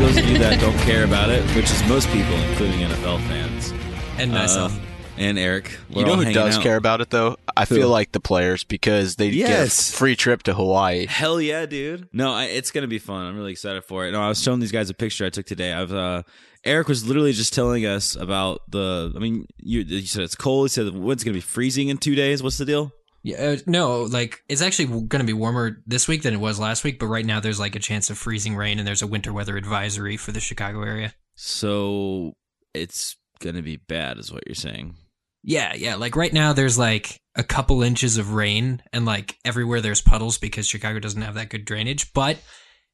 those of you that don't care about it, which is most people, including NFL fans and myself. uh, and Eric, we're you know all who does out. care about it though? I Who? feel like the players because they get Yes. a free trip to Hawaii. Hell yeah, dude! No, I, it's gonna be fun. I'm really excited for it. No, I was showing these guys a picture I took today. I've uh, Eric was literally just telling us about the. I mean, you, you said it's cold. He said the wind's gonna be freezing in two days. What's the deal? Yeah, uh, no, like it's actually going to be warmer this week than it was last week, but right now there's like a chance of freezing rain and there's a winter weather advisory for the Chicago area. So it's gonna be bad, is what you're saying. Yeah, yeah, like right now there's like a couple inches of rain and like everywhere there's puddles because Chicago doesn't have that good drainage, but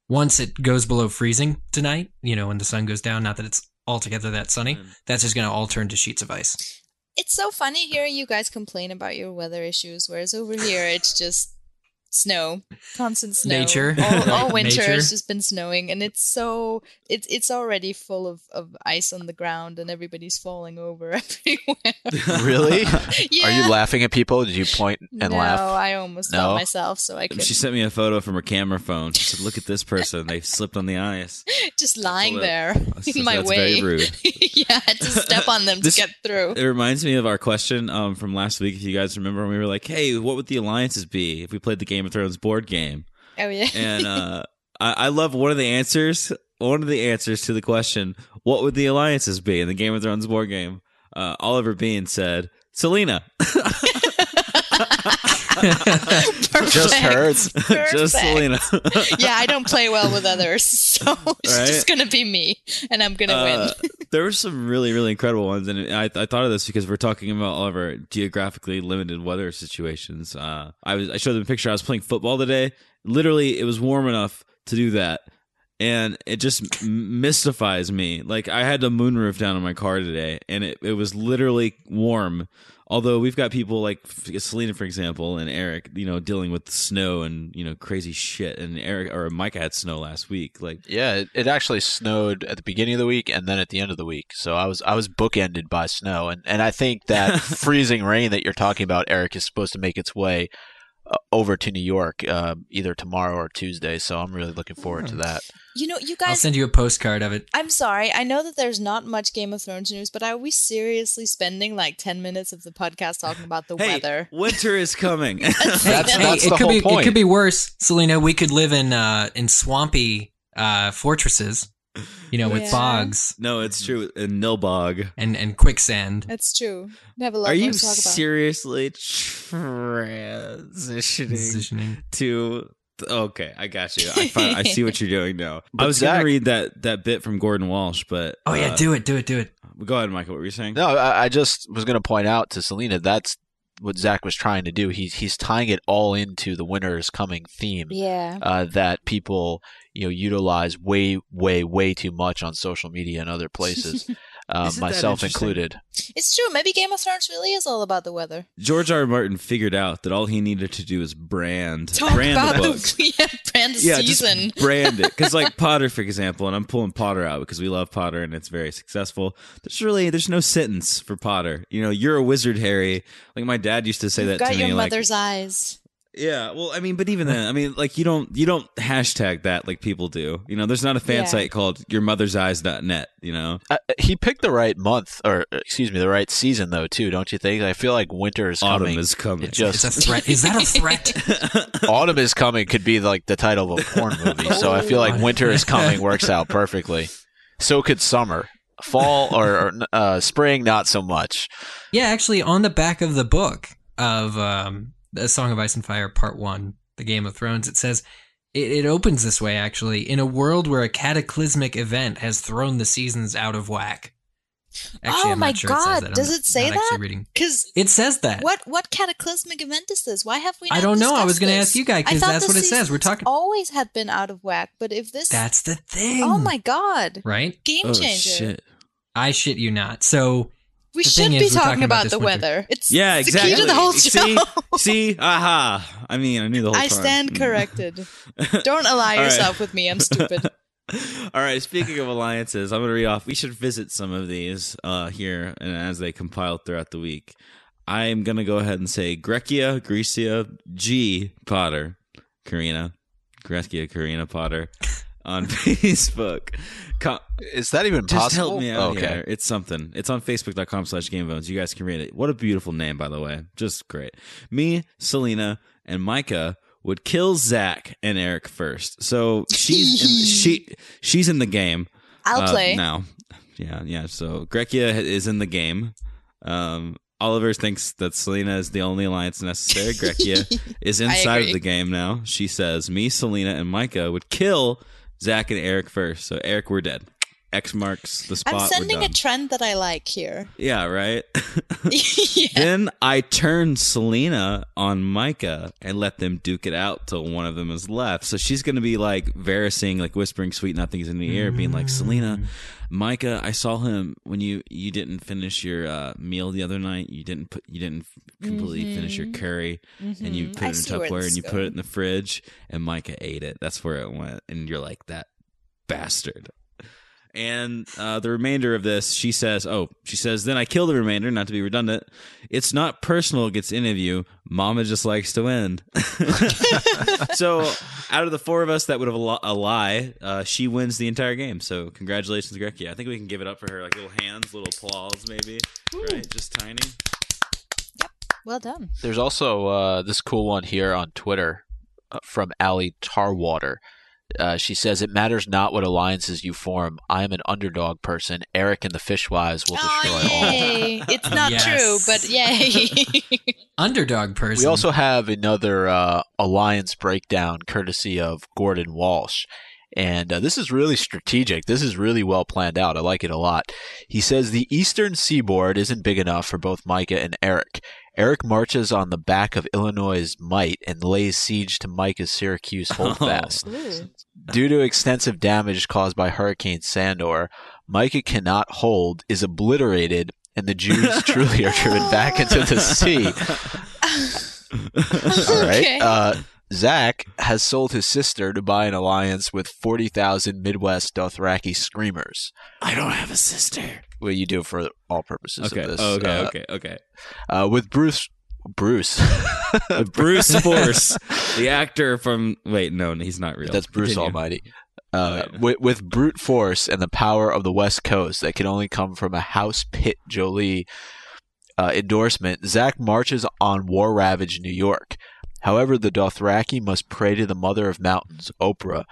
once it goes below freezing tonight, you know, when the sun goes down, not that it's altogether that sunny, Mm. that's just going to all turn to sheets of ice. It's so funny hearing you guys complain about your weather issues, whereas over here it's just snow, constant snow. Nature. All, all Right, winter nature. it's just been snowing, and it's so it's it's already full of, of ice on the ground, and everybody's falling over everywhere. Really? yeah. Are you laughing at people? Did you point and no, laugh? No, I almost No? fell myself, so I could She sent me a photo from her camera phone. She said, "Look at this person. They slipped on the ice." just lying there that's- in my that's way. very rude. yeah, I had to step on them This- to get through. It reminds me of our question um, from last week. If you guys remember, when we were like, "Hey, what would the alliances be if we played the Game of Thrones board game?" Oh yeah. And uh, I, I love one of the answers. One of the answers to the question, "What would the alliances be in the Game of Thrones board game?" Uh, Oliver Bean said, "Selena." Just heard. Just. Selena. yeah, I don't play well with others, so it's Right? just gonna be me, and I'm gonna Uh, win. there were some really, really incredible ones, and I, I thought of this because we're talking about all of our geographically limited weather situations. Uh, I was I showed them a picture. I was playing football today. Literally, it was warm enough to do that, and it just mystifies me. Like I had the moonroof down on my car today, and it, it was literally warm. Although we've got people like Selena, for example, and Eric, you know, dealing with snow and you know crazy shit, and Eric or Micah had snow last week. Like Yeah, it, it actually snowed at the beginning of the week and then at the end of the week. So I was I was bookended by snow, and and I think that freezing rain that you're talking about, Eric, is supposed to make its way over to New York uh, either tomorrow or Tuesday. So I'm really looking forward to that. You know, you guys. I'll send you a postcard of it. I'm sorry. I know that there's not much Game of Thrones news, but are we seriously spending like ten minutes of the podcast talking about the hey, weather? winter is coming. That's, hey, that's it the could whole be point. it could be worse, Selena. We could live in uh in swampy uh fortresses, you know, with Yeah. bogs No, it's true. In Nilbog. and and quicksand. That's true. We have a lot Are you to talk about. seriously transitioning Positioning. to? Okay, I got you. I, find, I see what you're doing now. But I was gonna read that that bit from Gordon Walsh, but Oh yeah, uh, do it, do it, do it. go ahead, Michael. What were you saying? No, I, I just was going to point out to Selena that's what Zach was trying to do. He's he's tying it all into the winter is coming theme. Yeah. uh, that people you know utilize way way way too much on social media and other places uh, myself included It's true. Maybe Game of Thrones really is all about the weather. George R. R. Martin figured out that all he needed to do is brand Talk brand about the book. the yeah, brand the yeah, season. just brand it. Because like Potter, for example, and I'm pulling Potter out because we love Potter and it's very successful. There's really there's no sentence for Potter. You know, you're a wizard, Harry. Like my dad used to say You've that got to your me. Like, mother's eyes. Yeah, well, I mean, but even then, I mean, like you don't you don't hashtag that like people do. You know, there's not a fan Yeah. site called yourmotherseyes.net. You know, uh, he picked the right month or uh, excuse me the right season though too don't you think i feel like winter is autumn coming is coming. it It's just a threat. Is that a threat? autumn is coming could be like the title of a porn movie so i feel like winter is coming works out perfectly so could summer fall or, or uh, spring not so much yeah, actually, on the back of the book of um, the Song of Ice and Fire Part One, the Game of Thrones, it says it, it opens this way. Actually, in a world where a cataclysmic event has thrown the seasons out of whack. Actually, Oh I'm my sure God, that. I'm does it say not that? Because It says that. what what cataclysmic event is this? Why have we? I don't know. I was going gonna ask you guys because that's what it says. We're talking- Always had been out of whack, but if this, That's the thing. oh my god, Right? game oh changer. shit! I shit you not. So We The should be is, talking talking about, about the winter. weather. It's Yeah, exactly. the key to the whole show. See, see, aha! I mean, I knew the whole I time. stand corrected. Don't ally All right. yourself with me. I'm stupid. All right. Speaking of alliances, I'm going to read off. We should visit some of these uh, here, and as they compile throughout the week, I'm going to go ahead and say Grecia, Grecia, G Potter, Karina, Grecia, Karina Potter, on Facebook. Co- Is that even just possible? help me out okay. here. It's something. It's on Facebook.com slash GameBones. You guys can read it. What a beautiful name, by the way. Just great. Me, Selena, and Micah would kill Zach and Eric first. So she's in, she she's in the game. I'll uh, play. now. Yeah, yeah. So Grekia is in the game. Um, Oliver thinks that Selena is the only alliance necessary. Grekia is inside of the game now. She says, "Me, Selena, and Micah would kill Zach and Eric first. So Eric, we're dead. X marks the spot. I'm sending a trend that I like here. yeah, right. yeah. Then I turn Selena on Micah and let them duke it out till one of them is left. So she's gonna be like Varysing, like whispering sweet nothings in the ear, being like, Selena, Micah, I saw him when you you didn't finish your uh, meal the other night. You didn't put you didn't completely finish your curry, and you Mhm. put I it in see Tupperware and you is put it in the fridge, and Micah ate it. That's where it went, and you're like that bastard. And uh, the remainder of this, she says, oh, she says, then I kill the remainder, not to be redundant. It's not personal against any of you. Mama just likes to win. so, out of the four of us that would have a, li- a lie, uh, she wins the entire game. So, congratulations, Grekia. I think we can give it up for her. Like little hands, little applause, maybe. Right? Just tiny. Yep. Well done. There's also uh, this cool one here on Twitter uh, from Ali Tarwater. Uh, she says, It matters not what alliances you form. I am an underdog person. Eric and the Fishwives will destroy oh, all. It's not Yes. true, but yay. Underdog person. We also have another uh, alliance breakdown courtesy of Gordon Walsh. And uh, this is really strategic. This is really well planned out. I like it a lot. He says the eastern seaboard isn't big enough for both Micah and Eric. Eric marches on the back of Illinois' might and lays siege to Micah's Syracuse holdfast. Ooh. Due to extensive damage caused by Hurricane Sandor, Micah cannot hold, is obliterated, and the Jews truly are driven back into the sea. All right. Okay. Uh, Zach has sold his sister to buy an alliance with 40,000 Midwest Dothraki screamers. I don't have a sister. Well, you do it for all purposes Okay. of this. okay. Uh, okay. Okay. uh, with Bruce. Bruce. Bruce Force, the actor from. Wait, no, he's not real. That's Bruce Continue. Almighty. Uh, Right. with, with brute force and the power of the West Coast that can only come from a House Pitt Jolie uh, endorsement, Zach marches on war ravaged New York. However, the Dothraki must pray to the Mother of Mountains, Oprah,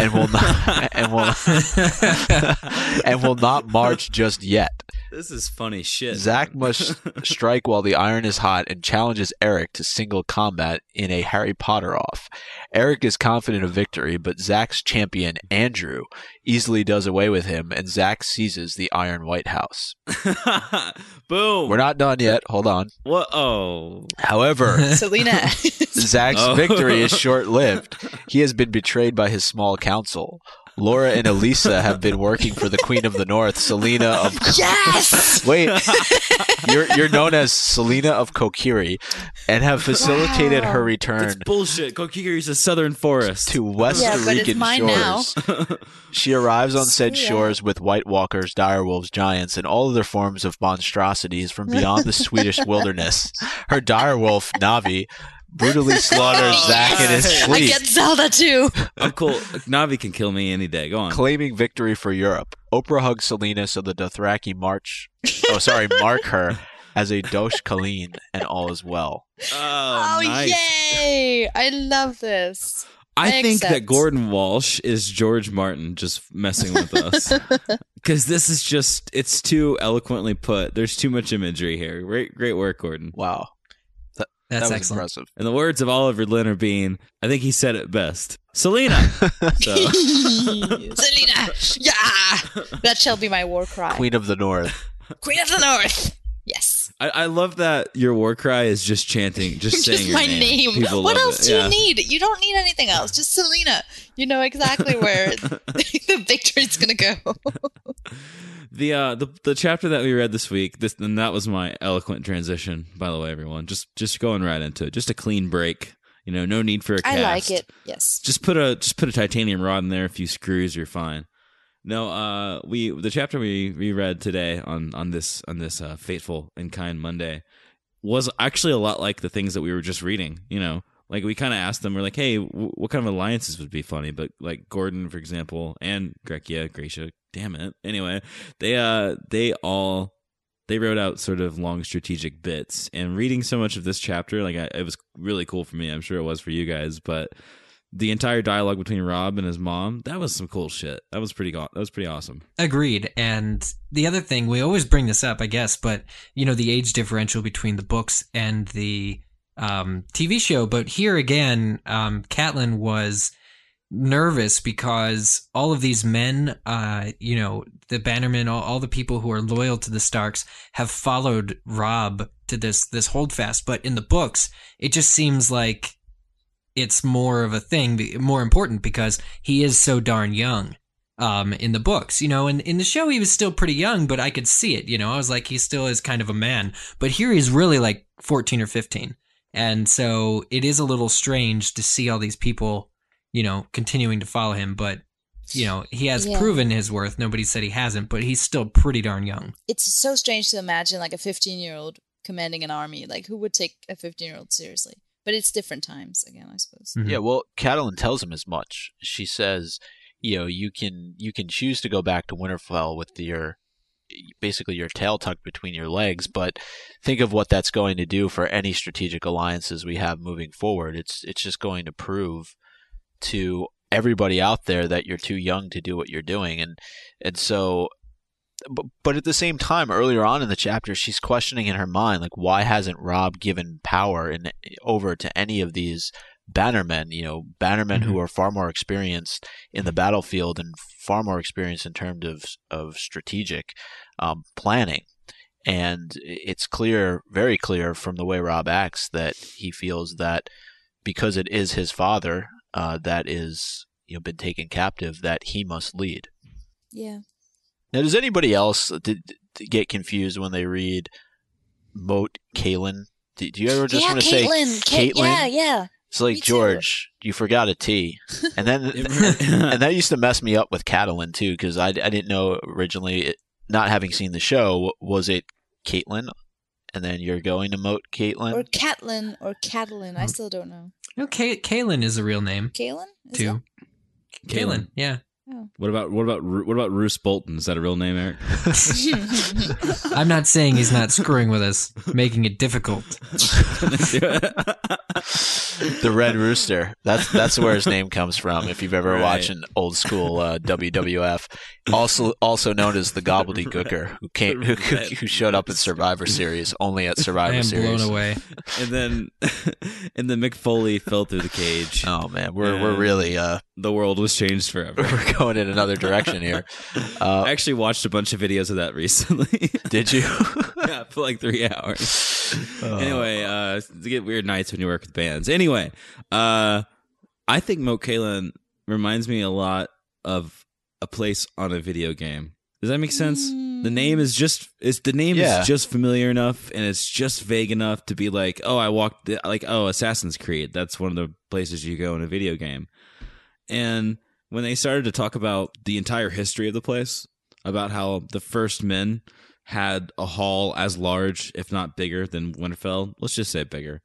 and will not and will and will not march just yet. This is funny shit. Zach must strike while the iron is hot and challenges Eric to single combat in a Harry Potter off. Eric is confident of victory, but Zach's champion, Andrew, easily does away with him, and Zach seizes the Iron White House. Boom. We're not done yet. Hold on. What? Oh. However, Selena. Zach's Oh. victory is short lived. He has been betrayed by his small council. Laura and Elisa have been working for the Queen of the North, Selena of yes! Wait, you're you're known as Selena of Kokiri, and have facilitated Wow. her It's return bullshit. is a southern forest. to West Yeah, but it's Rican mine now. shores. She arrives on said Screw shores with White Walkers, direwolves, giants, and all other forms of monstrosities from beyond the Swedish wilderness. Her direwolf Navi brutally slaughters Zack and his Yes. I fleet, get Zelda too. I'm cool. Navi can kill me any day. Go on. claiming victory for Europe. Oprah hugs Selena so the Dothraki march. Oh, sorry, mark her. As a dosh khaleen, and all is well. Oh, Oh, nice. yay! I love this. I I think that accept. Gordon Walsh is George Martin just messing with us. Because this is just, it's too eloquently put. There's too much imagery here. Great, great work, Gordon. Wow, That's that was excellent. impressive. In the words of Oliver Leonard Bean, I think he said it best. Selena. Selena! Yeah! That shall be my war cry. Queen of the North. Queen of the North! Yes. I, I love that your war cry is just chanting, just saying Just your my name. People What else it. do Yeah. you need? You don't need anything else. Just Selena. You know exactly where the victory's gonna go. The uh the the chapter that we read this week, this and that was my eloquent transition. By the way, everyone, just just going right into it, just a clean break. You know, no need for a cast. I like it. Yes. Just put a just put a titanium rod in there, a few screws, you're fine. No, uh, we the chapter we read today on on this on this uh, fateful and kind Monday was actually a lot like the things that we were just reading. You know, like we kind of asked them, we're like, hey, w- what kind of alliances would be funny? But like Gordon, for example, and Grekia, Gracia, damn it. Anyway, they uh they all they wrote out sort of long strategic bits and reading so much of this chapter like I, it was really cool for me i'm sure it was for you guys but the entire dialogue between rob and his mom that was some cool shit that was pretty that was pretty awesome Agreed. And the other thing, we always bring this up, I guess, but you know, the age differential between the books and the um, TV show. But here again, um, Catelyn was nervous because all of these men, uh, you know, the Bannermen, all, all the people who are loyal to the Starks have followed Rob to this, this holdfast. But in the books, it just seems like it's more of a thing, more important because he is so darn young um, in the books, you know, and in the show he was still pretty young, but I could see it, you know, I was like, he still is kind of a man, but here he's really like 14 or 15. And so it is a little strange to see all these people, you know, continuing to follow him, but you know, he has Yeah. proven his worth. Nobody said he hasn't, but he's still pretty darn young. It's so strange to imagine like a 15 year old commanding an army. Like, who would take a 15 year old seriously? But it's different times again, I suppose. Mhm. Yeah, well, Catelyn tells him as much. She says, you know, you can you can choose to go back to Winterfell with your basically your tail tucked between your legs, but think of what that's going to do for any strategic alliances we have moving forward. It's it's just going to prove to everybody out there that you're too young to do what you're doing and and so but, but at the same time earlier on in the chapter she's questioning in her mind like why hasn't Rob given power in over to any of these bannermen you know bannermen who Mhm. are far more experienced in the battlefield and far more experienced in terms of of strategic um, planning and it's clear very clear from the way Rob acts that he feels that because it is his father uh, that is you know been taken captive that he must lead Yeah. Now, does anybody else did, did get confused when they read Moat Cailin? Do, do you ever just yeah, want to say Caitlin. Yeah, yeah. It's like Me too. George, you forgot a T, and then and that used to mess me up with Catalan too because I, I didn't know originally, it, not having seen the show, was it Caitlin, and then you're going to Moat Caitlin. Or Catlin or Catalin. I Hmm. still don't know. No, Ka- Kaylin is a real name Kalen? Is too. Kaylin, yeah. What about what about what about Roose Bolton is that a real name eric I'm not saying he's not screwing with us, making it difficult. the Red Rooster. That's that's where his name comes from. If you've ever Right. watched an old school uh, WWF, also also known as the Gobbledygooker, who came who, who, who showed up in Survivor Series only at Survivor I Survivor am Series. blown away. and then and then McFoley Foley fell through the cage. Oh man, we're we're really uh The world was changed forever. we're going in another direction here. I Uh, actually watched a bunch of videos of that recently. did you? yeah, for like three hours. Oh. Anyway, uh, to get weird nights when you work with bands. Anyway, uh, I think Moat Cailin reminds me a lot of a place on a video game. Does that make sense? The name is just it's the name Yeah. is just familiar enough and it's just vague enough to be like, oh, I walked the, like oh, Assassin's Creed. That's one of the places you go in a video game. And when they started to talk about the entire history of the place, about how the first men had a hall as large, if not bigger, than Winterfell. Let's just say bigger.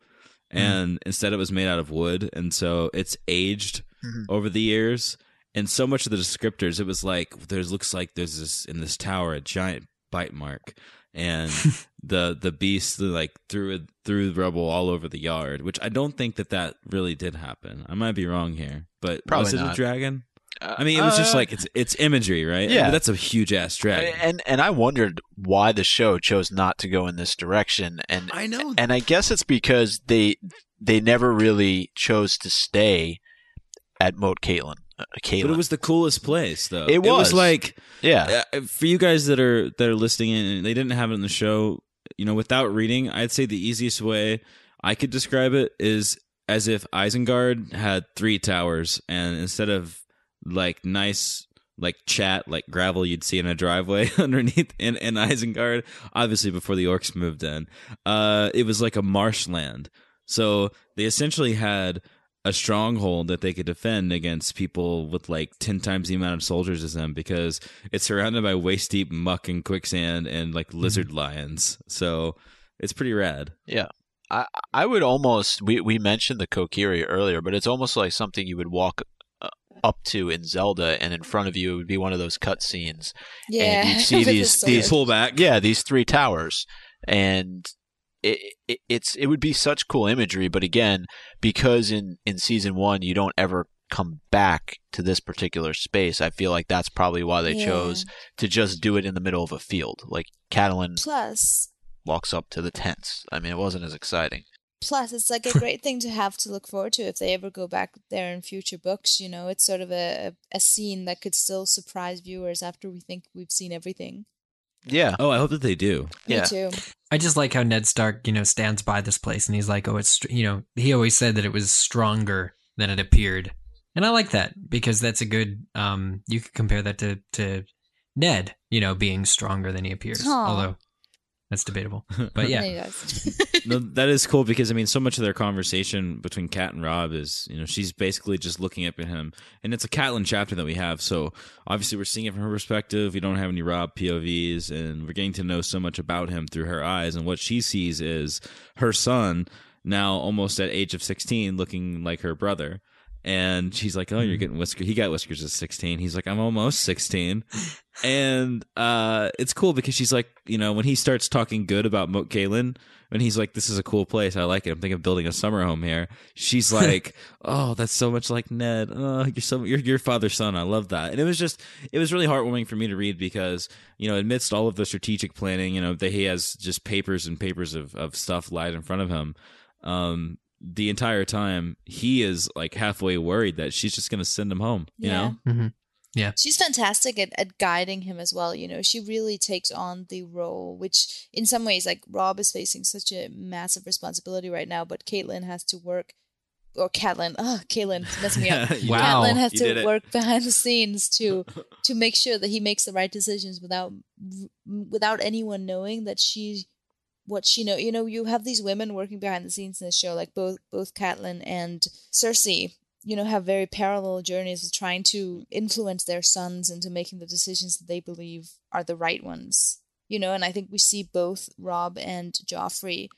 And instead, it was made out of wood, and so it's aged Mhm. over the years. And so much of the descriptors, it was like there's looks like there's this in this tower a giant bite mark, and the the beast like threw it threw rubble all over the yard. Which I don't think that that really did happen. I might be wrong here, but Probably was it a dragon? I mean, it was just Uh, like it's it's imagery, right? Yeah. But that's a huge ass dragon. and and I wondered why the show chose not to go in this direction, and I know. and I guess it's because they they never really chose to stay at Moat Caitlin. Uh, Caitlin. But it was the coolest place, though. It was. like yeah, uh, for you guys that are that are listening in, and they didn't have it in the show. You know, without reading, I'd say the easiest way I could describe it is as if Isengard had three towers, and instead of like nice like chat like gravel you'd see in a driveway underneath in, in Isengard, obviously before the orcs moved in, uh, it was like a marshland. So they essentially had a stronghold that they could defend against people with like 10 times the amount of soldiers as them because it's surrounded by waist deep muck and quicksand and like lizard lions. So it's pretty rad. yeah. I I would almost we we mentioned the Kokiri earlier, but it's almost like something you would walk uh, up to in Zelda, and in front of you it would be one of those cut scenes. Yeah, and you'd see these sword. these Pull back. yeah these three towers, and it, it it's it would be such cool imagery. But again, because in in season one you don't ever come back to this particular space, I feel like that's probably why they Yeah. chose to just do it in the middle of a field. Like Catelyn Plus, walks up to the tents. I mean, it wasn't as exciting. plus it's like a great thing to have to look forward to if they ever go back there in future books you know it's sort of a, a, a scene that could still surprise viewers after we think we've seen everything Yeah. Oh, I hope that they do. Yeah. me too I just like how Ned Stark, you know, stands by this place and he's like, oh, it's, str- you know, he always said that it was stronger than it appeared. And I like that because that's a good, um, you could compare that to, to Ned, you know, being stronger than he appears. Aw. Although that's debatable. But yeah. There you go. no, that is cool because I mean, so much of their conversation between Kat and Rob is, you know, she's basically just looking up at him, and it's a Catelyn chapter that we have. So obviously, we're seeing it from her perspective. We don't have any Rob POVs, and we're getting to know so much about him through her eyes. And what she sees is her son now almost at age of sixteen, looking like her brother. And she's like, "Oh, you're getting whiskers." He got whiskers at 16. He's like, "I'm almost 16." and uh, it's cool because she's like, you know, when he starts talking good about Moat Cailin, and he's like, "This is a cool place. I like it. I'm thinking of building a summer home here." She's like, "Oh, that's so much like Ned. Oh, you're so you're your father's son. I love that." And it was just, it was really heartwarming for me to read because you know, amidst all of the strategic planning, you know, that he has just papers and papers of of stuff lied in front of him. Um, the entire time he is like halfway worried that she's just going to send him home. You Yeah. know, hmm she's fantastic at, at guiding him as well you know she really takes on the role which in some ways like rob is facing such a massive responsibility right now but caitlin has to work or Catelyn, oh, Caitlin, it's messing me up. Wow. Catelyn has You to work behind the scenes to to make sure that he makes the right decisions without without anyone knowing that she what she know. You know, you have these women working behind the scenes in the show, like both both Catelyn and Cersei. You know, have very parallel journeys of trying to influence their sons into making the decisions that they believe are the right ones. You know, and I think we see both Rob and Joffrey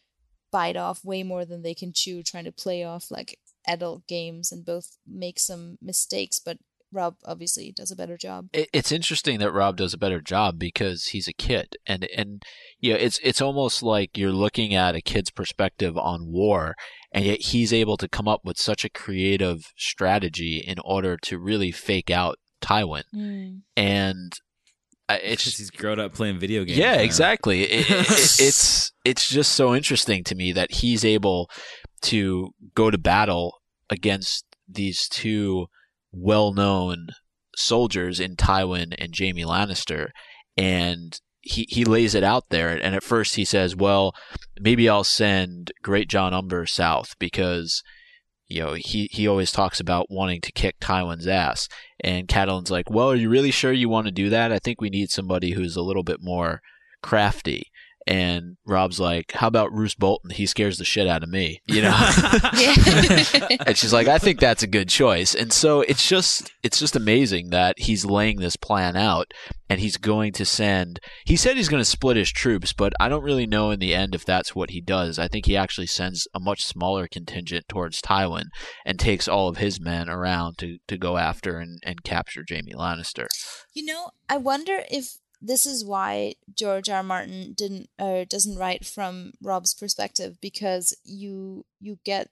bite off way more than they can chew, trying to play off like adult games, and both make some mistakes. But Rob obviously does a better job. It's interesting that Rob does a better job because he's a kid, and and yeah, it's it's almost like you're looking at a kid's perspective on war, and yet he's able to come up with such a creative strategy in order to really fake out Tywin, Mm. and I- it's it's just he's grown up playing video games. yeah, now. exactly. It, it, it's it's just so interesting to me that he's able to go to battle against these two well-known soldiers in Tywin and Jaime Lannister, and he he lays it out there. And at first he says, "Well, maybe I'll send Greatjon Umber south because." You know, he, he always talks about wanting to kick Tywin's ass. And Catelyn's like, Well, are you really sure you want to do that? I think we need somebody who's a little bit more crafty. And Rob's like, How about Roose Bolton? He scares the shit out of me. You know? And she's like, I think that's a good choice. And so it's just it's just amazing that he's laying this plan out and he's going to send he said he's going to split his troops, but I don't really know in the end if that's what he does. I think he actually sends a much smaller contingent towards Tywin and takes all of his men around to, to go after and, and capture Jaime Lannister. You know, I wonder if this is why George R. Martin didn't or doesn't write from Rob's perspective because you you get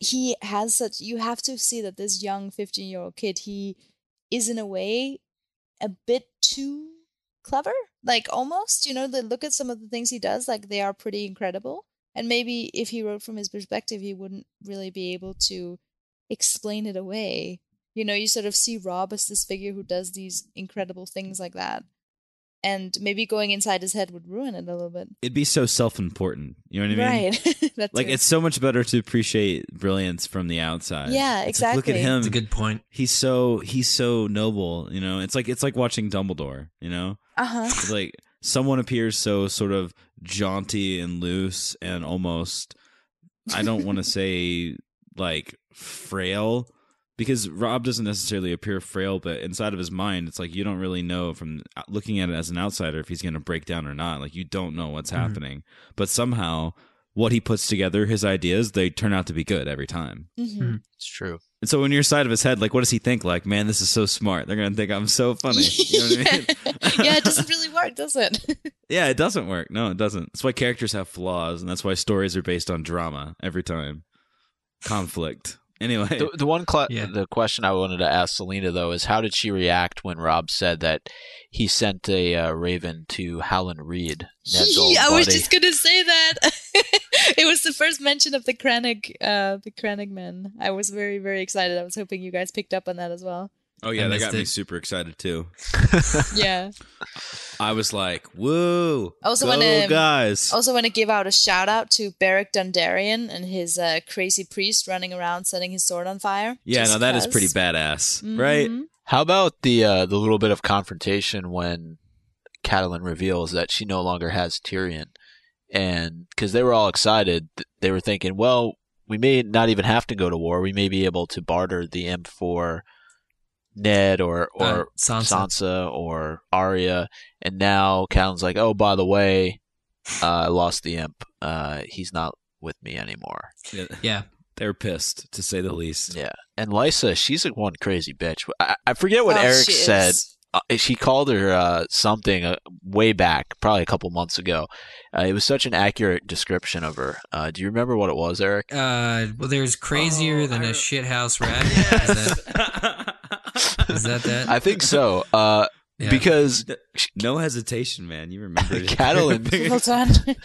he has such you have to see that this young 15 year old kid he is in a way a bit too clever like almost you know look at some of the things he does like they are pretty incredible. And maybe if he wrote from his perspective he wouldn't really be able to explain it away. You know you sort of see rob as this figure who does these incredible things like that and maybe going inside his head would ruin it a little bit It'd be so self-important. You know what I mean? right That Like too. it's so much better to appreciate brilliance from the outside. Yeah, It's like, look at him. That's a good point. He's so he's so noble. You know, it's like it's like watching Dumbledore. You know, uh-huh like someone appears so sort of jaunty and loose and almost I don't want to say like frail because Rob doesn't necessarily appear frail, but inside of his mind, it's like you don't really know from looking at it as an outsider if he's going to break down or not. Like you don't know what's Mhm. happening, but somehow what he puts together, his ideas, they turn out to be good every time. hmm It's true. And so when you're inside of his head, like, what does he think? Like, man, this is so smart. They're gonna think I'm so funny. You know what I mean? yeah, it doesn't really work, does it? yeah, it doesn't work. No, it doesn't. That's why characters have flaws, and that's why stories are based on drama every time. Conflict. Anyway, The, the one cla Yeah. the question I wanted to ask Selena though is how did she react when Rob said that he sent a uh, raven to Howland Reed? Ned's I was just gonna say that. it was the first mention of the crannog, uh, the crannogmen. I was very, very excited. I was hoping you guys picked up on that as well. Oh yeah, I that missed got me super excited too. Yeah. I was like, whoa, I also go wanna- guys. Also, want to give out a shout out to Beric Dondarrion and his uh, crazy priest running around setting his sword on fire. yeah, Just no, that is 'cause. pretty badass, right? Mhm. How about the uh, the little bit of confrontation when Catelyn reveals that she no longer has Tyrion, and because they were all excited, they were thinking, well, we may not even have to go to war. We may be able to barter the imp for Ned or or Uh, Sansa. Sansa or Arya, and now Catelyn's like, oh, by the way, uh, I lost the imp. Uh, he's not with me anymore. Yeah. Yeah. They're pissed, to say the least. Yeah, and Lysa, she's a one crazy bitch. I, I forget what Oh, Eric she said. Uh, she called her uh, something uh, way back, probably a couple months ago. Uh, it was such an accurate description of her. Uh, do you remember what it was, Eric? Uh, well, there's crazier Oh, than I a re- shithouse rat. Is that, is that that? I think so. Uh, Yeah. Because no hesitation, man. You remember it. Catelyn- Well done.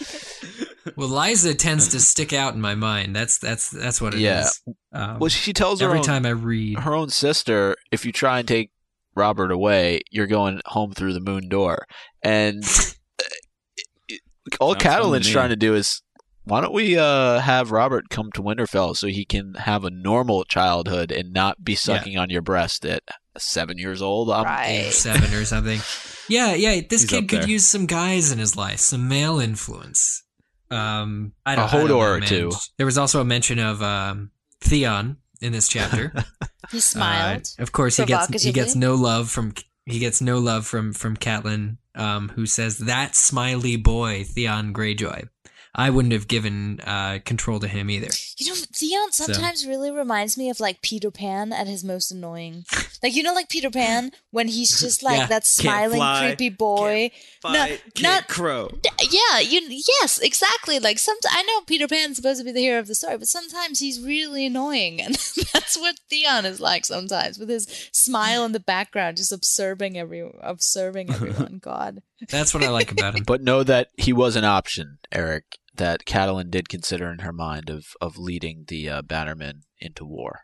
well, Lysa tends to stick out in my mind. That's that's that's what it is. Yeah. Um, well, she tells her every own, time I read, her own sister, if you try and take Robert away, you're going home through the moon door. And all Sounds Catelyn's trying to do is, why don't we uh, have Robert come to Winterfell so he can have a normal childhood and not be sucking on your breast at seven years old? I'm- right. seven or something. Yeah, yeah. This He's kid could there. use some guys in his life, some male influence. Um, I don't, A I don't know, or man. two. There was also a mention of um, Theon in this chapter. He smiled. Uh, of course, he gets he gets no love from he gets no love from from Catelyn, um, who says that smiley boy Theon Greyjoy. I wouldn't have given uh, control to him either. You know, Theon sometimes really reminds me of like Peter Pan at his most annoying. Like you know, like Peter Pan when he's just like Yeah. that smiling, fly, creepy boy. Fight, No, can't not- crow. Yeah, you. Yes, exactly. Like some. I know Peter Pan's supposed to be the hero of the story, but sometimes he's really annoying, and that's what Theon is like sometimes, with his smile in the background, just observing every, observing everyone. God. That's what I like about him. But know that he was an option, Eric, that Catelyn did consider in her mind of, of leading the uh, Bannermen into war.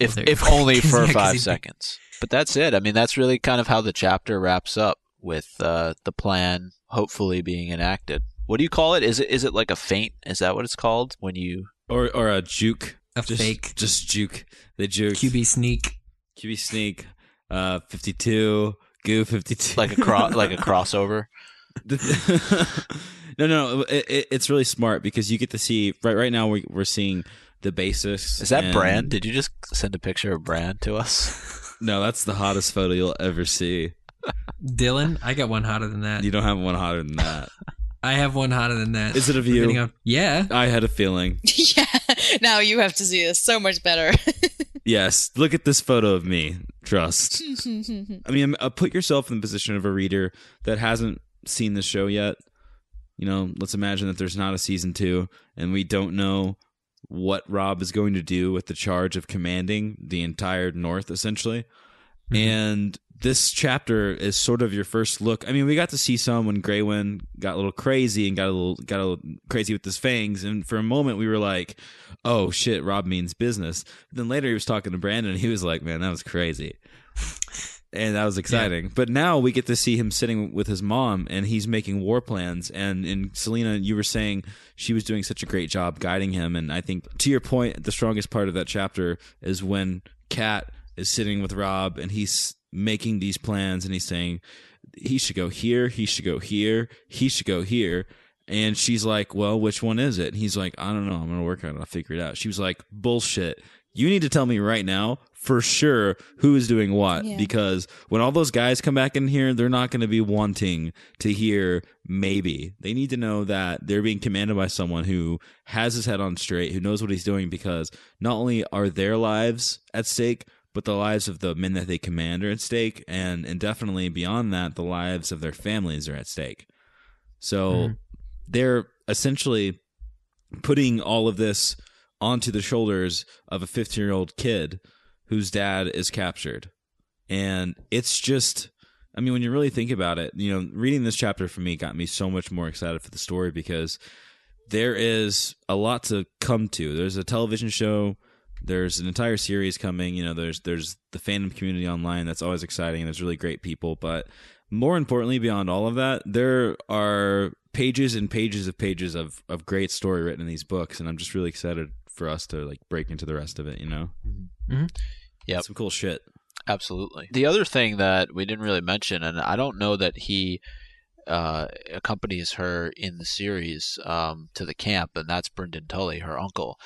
If, Well, there- if only 'cause- for yeah, 'cause five seconds. But that's it. I mean, that's really kind of how the chapter wraps up with uh, the plan hopefully being enacted. What do you call it? Is it is it like a feint? Is that what it's called when you? Or or a juke. A just, fake Just juke. They juke. QB sneak. QB sneak. Uh, fifty two. Goo fifty two. like a cro- like a crossover. no, no, no. It, it, it's really smart because you get to see right. Right now, we, we're seeing the basics. Is that and- Bran? Did you just send a picture of Brand to us? No, that's the hottest photo you'll ever see. Dylan, I got one hotter than that. You don't have one hotter than that. I have one hotter than that. Is it of We're you? getting on- Yeah. I had a feeling. yeah. Now you have to see this so much better. Yes, look at this photo of me. Trust. I mean, uh, put yourself in the position of a reader that hasn't seen the show yet. You know, let's imagine that there's not a season two, and we don't know what Rob is going to do with the charge of commanding the entire North, essentially. Mm-hmm. And this chapter is sort of your first look. I mean, we got to see some when Greywind got a little crazy and got a little got a little crazy with his fangs, and for a moment we were like, "Oh shit, Rob means business." then later he was talking to Brandon, and he was like, "Man, that was crazy." And that was exciting. But now we get to see him sitting with his mom, and he's making war plans. And in Selena, you were saying she was doing such a great job guiding him. And I think, to your point, the strongest part of that chapter is when Kat is sitting with Rob, and he's making these plans, and he's saying he should go here, he should go here, he should go here. And she's like, "Well, which one is it?" And he's like, "I don't know. I'm gonna work on it. I'll figure it out." She was like, "Bullshit. you need to tell me right now for sure who is doing what Yeah. because when all those guys come back in here they're not going to be wanting to hear maybe they need to know that they're being commanded by someone who has his head on straight who knows what he's doing because not only are their lives at stake but the lives of the men that they command are at stake and and definitely beyond that the lives of their families are at stake so Mhm. they're essentially putting all of this onto the shoulders of a 15 year old kid whose dad is captured. And it's just, I mean, when you really think about it, you know, reading this chapter for me got me so much more excited for the story because there is a lot to come to. There's a television show. There's an entire series coming. You know, there's there's the fandom community online that's always exciting. and There's really great people, but more importantly, beyond all of that, there are pages and pages of pages of of great story written in these books, and I'm just really excited for us to like break into the rest of it. You know, mm-hmm. Yep. some cool shit. Absolutely. The other thing that we didn't really mention, and I don't know that he uh, accompanies her in the series um, to the camp, and that's Brynden Tully, her uncle.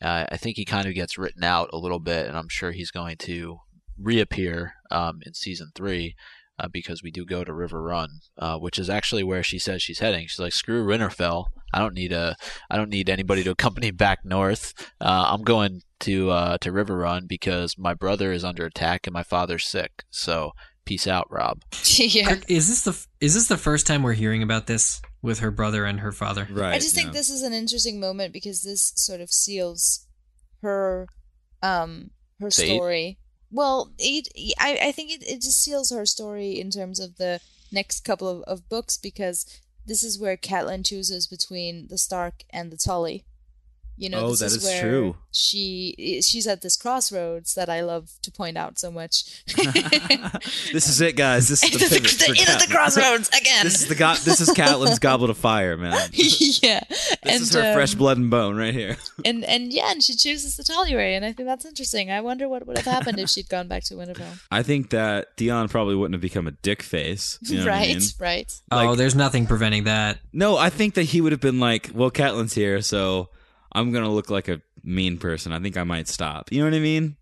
Uh, I think he kind of gets written out a little bit, and I'm sure he's going to reappear um, in season three. Uh, because we do go to Riverrun, uh, which is actually where she says she's heading. She's like, "Screw Winterfell. I don't need a, I don't need anybody to accompany back north. Uh, I'm going to uh, to Riverrun because my brother is under attack and my father's sick. So peace out, Rob. yeah. Kirk, Is this the is this the first time we're hearing about this with her brother and her father? Right. I just think yeah. this is an interesting moment because this sort of seals her um her Fate? story. Well, it, I I think it, it just seals her story in terms of the next couple of, of books because this is where Catelyn chooses between the Stark and the Tully. You know, Oh, this that is is where true. she she's at this crossroads that I love to point out so much. this is it, guys. This is the the, pivot. the, for in at the crossroads again. this is the go- This is Catelyn's goblet of fire, man. This yeah, and is her um, fresh blood and bone right here. and and yeah, and she chooses the Tully way, and I think that's interesting. I wonder what would have happened if she'd gone back to Winterfell. I think that Theon probably wouldn't have become a dick face. You know what I right, mean? right. oh, there's nothing preventing that. No, I think that he would have been like, "Well, Catelyn's here, so I'm gonna look like a mean person. I think I might stop." You know what I mean?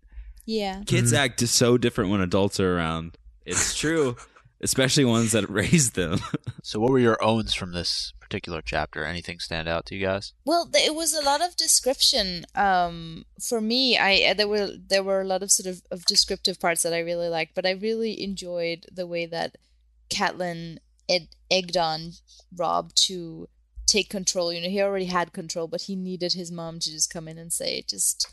Yeah, Kids Mm-hmm. act so different when adults are around. It's true, especially ones that raised them. So what were your owns from this particular chapter? Anything stand out to you guys? Well, th- it was a lot of description. Um, for me, I uh, there were there were a lot of sort of, of descriptive parts that I really liked, but I really enjoyed the way that Catelyn ed- egged on Rob to take control. You know, he already had control, but he needed his mom to just come in and say, just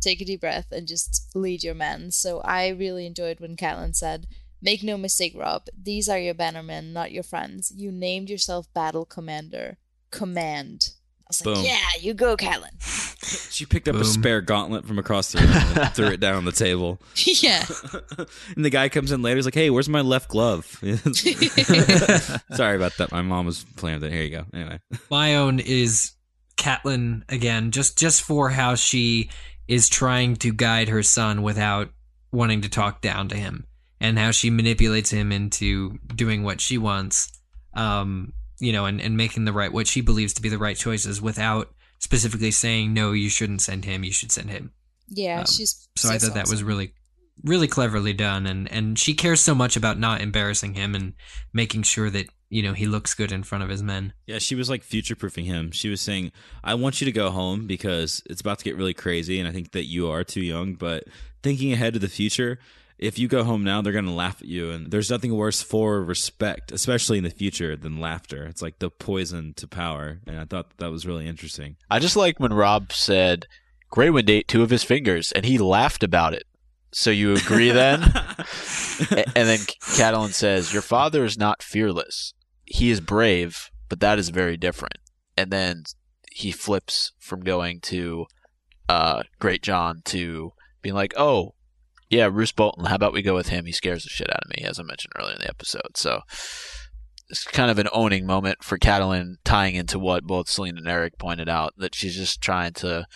take a deep breath and just lead your men. So I really enjoyed when Catelyn said, Make no mistake, Rob, these are your bannermen, not your friends. You named yourself battle commander. Command. I was like, Boom. yeah, you go, Catelyn. she picked up a spare gauntlet from across the room, and threw it down on the table, yeah. and the guy comes in later. He's like, "Hey, where's my left glove?" Sorry about that. My mom was playing with it. Here you go. Anyway, My own is Catelyn again, just just for how she is trying to guide her son without wanting to talk down to him, and how she manipulates him into doing what she wants, um, you know, and, and making the right what she believes to be the right choices without specifically saying no, you shouldn't send him, you should send him. Yeah, Um, she's So I thought that was really really cleverly done and and she cares so much about not embarrassing him and making sure that you know he looks good in front of his men yeah, she was like future proofing him. She was saying, "I want you to go home because it's about to get really crazy, and I think that you are too young. But thinking ahead to the future." If you go home now, they're going to laugh at you. And there's nothing worse for respect, especially in the future, than laughter. It's like the poison to power. And I thought that was really interesting. I just like when Rob said Grey Wind ate two of his fingers, and he laughed about it. So you agree then? And then Catelyn says, "Your father is not fearless. He is brave, but that is very different." And then he flips from going to uh, Greatjon to being like, "Oh, yeah, Roose Bolton. How about we go with him? He scares the shit out of me, as I mentioned earlier in the episode." So it's kind of an owning moment for Catelyn, tying into what both Celine and Eric pointed out that she's just trying to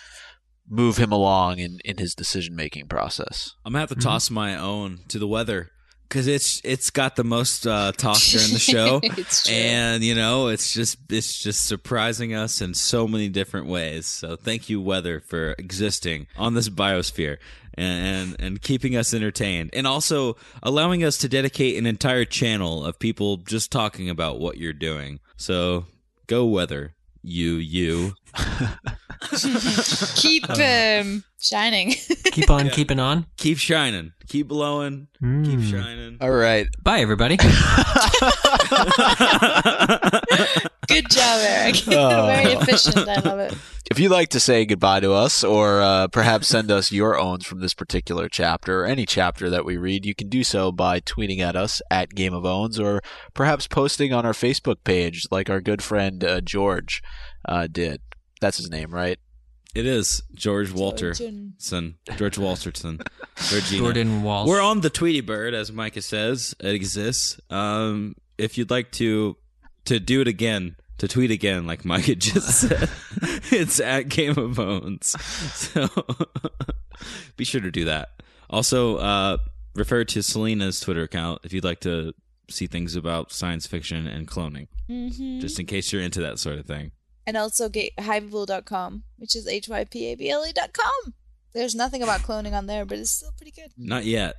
move him along in, in his decision making process. I'm gonna have to Mhm. toss my own to the weather because it's it's got the most uh, talk during the show, It's true. and you know it's just it's just surprising us in so many different ways. So thank you, weather, for existing on this biosphere and and, and keeping us entertained, and also allowing us to dedicate an entire channel of people just talking about what you're doing. So go weather, you you. Keep um, shining. Keep on keeping on. Keep shining, keep blowing, keep Mm. shining. All right. Bye, everybody. Good job, Eric. Oh. Very efficient. I love it. If you'd like to say goodbye to us or uh, perhaps send us your owns from this particular chapter or any chapter that we read, you can do so by tweeting at us at Game of Owns or perhaps posting on our Facebook page like our good friend uh, George uh, did. That's his name, right? It is George Walter. Georgian. Son, George Walterson, Georgina. Jordan Walsh. We're on the Tweety Bird, as Micah says. It exists. Um, if you'd like to to do it again, to tweet again, like Micah just said, it's at Game of Bones. So be sure to do that. Also, uh, refer to Selena's Twitter account if you'd like to see things about science fiction and cloning, hmm just in case you're into that sort of thing. And also get hypable.com, which is H-Y-P-A-B-L-E dot com. There's nothing about cloning on there, but it's still pretty good. Not yet.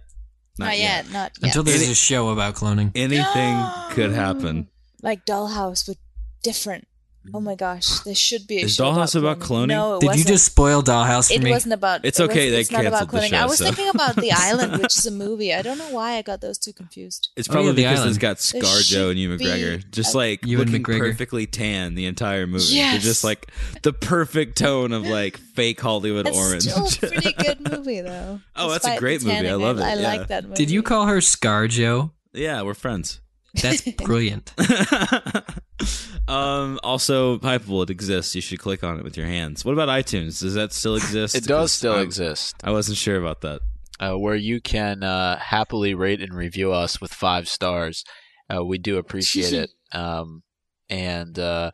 Not, yet. Not yet. Until there's Any- a show about cloning. Anything could happen. Like Dollhouse, but different. Oh mm. my gosh, there should be a Is show Dollhouse about cloning? No, it Did you wasn't. just spoil Dollhouse for It me? wasn't about. It's it was- okay, they it's not about canceled the cloning. show, I was so. thinking about The Island, which is a movie. I don't know why I got those two confused. It's Oh, probably yeah, The because Island. it's got There ScarJo should and Ewan be McGregor, just like Ewan looking McGregor. perfectly tan the entire movie. They're Yes. just like the perfect tone of like fake Hollywood It's orange. still a pretty good movie, though. Oh, that's a Despite great the movie. I tanning, love it, I, yeah. like that movie. Did you call her ScarJo? yeah, we're friends. That's brilliant. um, also, Hypable, it exists. You should click on it with your hands. What about iTunes? Does that still exist? It does still I- exist. I wasn't sure about that. uh, where you can uh, happily rate and review us with five stars. Uh, we do appreciate it. Um, and uh,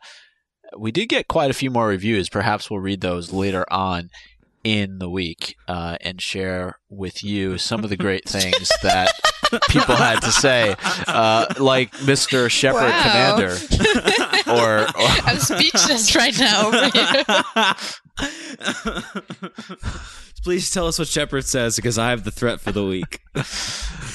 we did get quite a few more reviews. Perhaps we'll read those later on in the week uh, and share with you some of the great things that people had to say, uh, like Mr. Shepard Wow. Commander. Or, or I'm speechless right now over here. Please tell us what Shepard says because I have the threat for the week.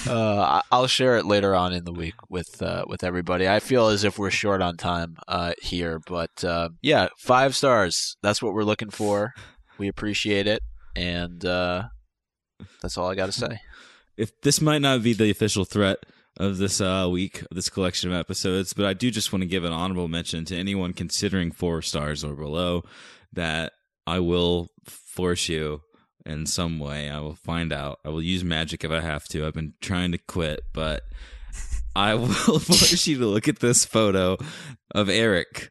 Uh, I- I'll share it later on in the week with uh, with everybody. I feel as if we're short on time uh, here, but uh, yeah, five stars. That's what we're looking for. We appreciate it, and uh, that's all I got to say. If this might not be the official threat of this uh, week, of this collection of episodes, but I do just want to give an honorable mention to anyone considering four stars or below that I will force you in some way. I will find out. I will use magic if I have to. I've been trying to quit, but I will force you to look at this photo of Eric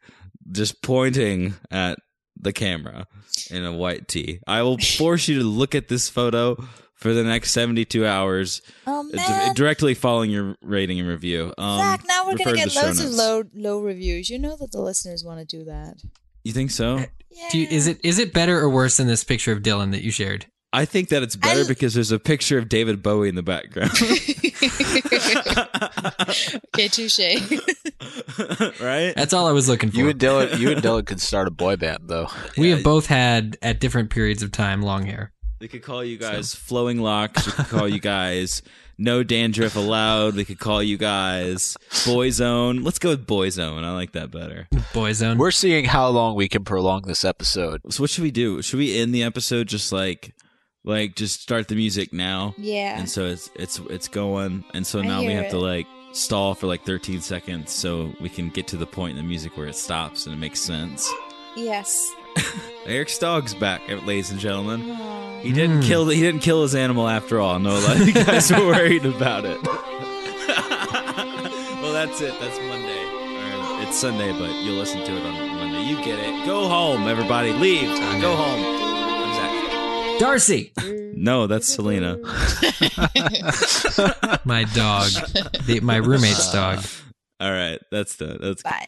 just pointing at the camera in a white tee. I will force you to look at this photo for the next 72 hours, Oh d- man, directly following your rating and review. Um, Zach, now we're gonna get the show loads of low low reviews. You know that the listeners want to do that. You think so? Yeah. Do you, is it is it better or worse than this picture of Dylan that you shared? I think that it's better I- because there's a picture of David Bowie in the background. okay, touche. right? That's all I was looking for. You and Dylan, you and Dylan can start a boy band, though. we Yeah. have both had at different periods of time long hair. We could call you guys flowing locks. We could call you guys no dandruff allowed. We could call you guys boy zone. Let's go with boyzone. I like that better. Boy zone. We're seeing how long we can prolong this episode. So what should we do? Should we end the episode just like like just start the music now? Yeah. And so it's it's it's going and so I now we hear have to like stall for like 13 seconds so we can get to the point in the music where it stops and it makes sense. Yes. Eric's dog's back, ladies and gentlemen. He didn't Mm. kill he didn't kill his animal after all. No, a lot of you guys were worried about it. well, that's it. That's Monday. Or it's Sunday, but you'll listen to it on Monday. You get it. Go home, everybody. Leave. Go home. I'm Zach. Darcy, No, that's Selena. my dog, the, my roommate's dog. All right, that's the that's Bye.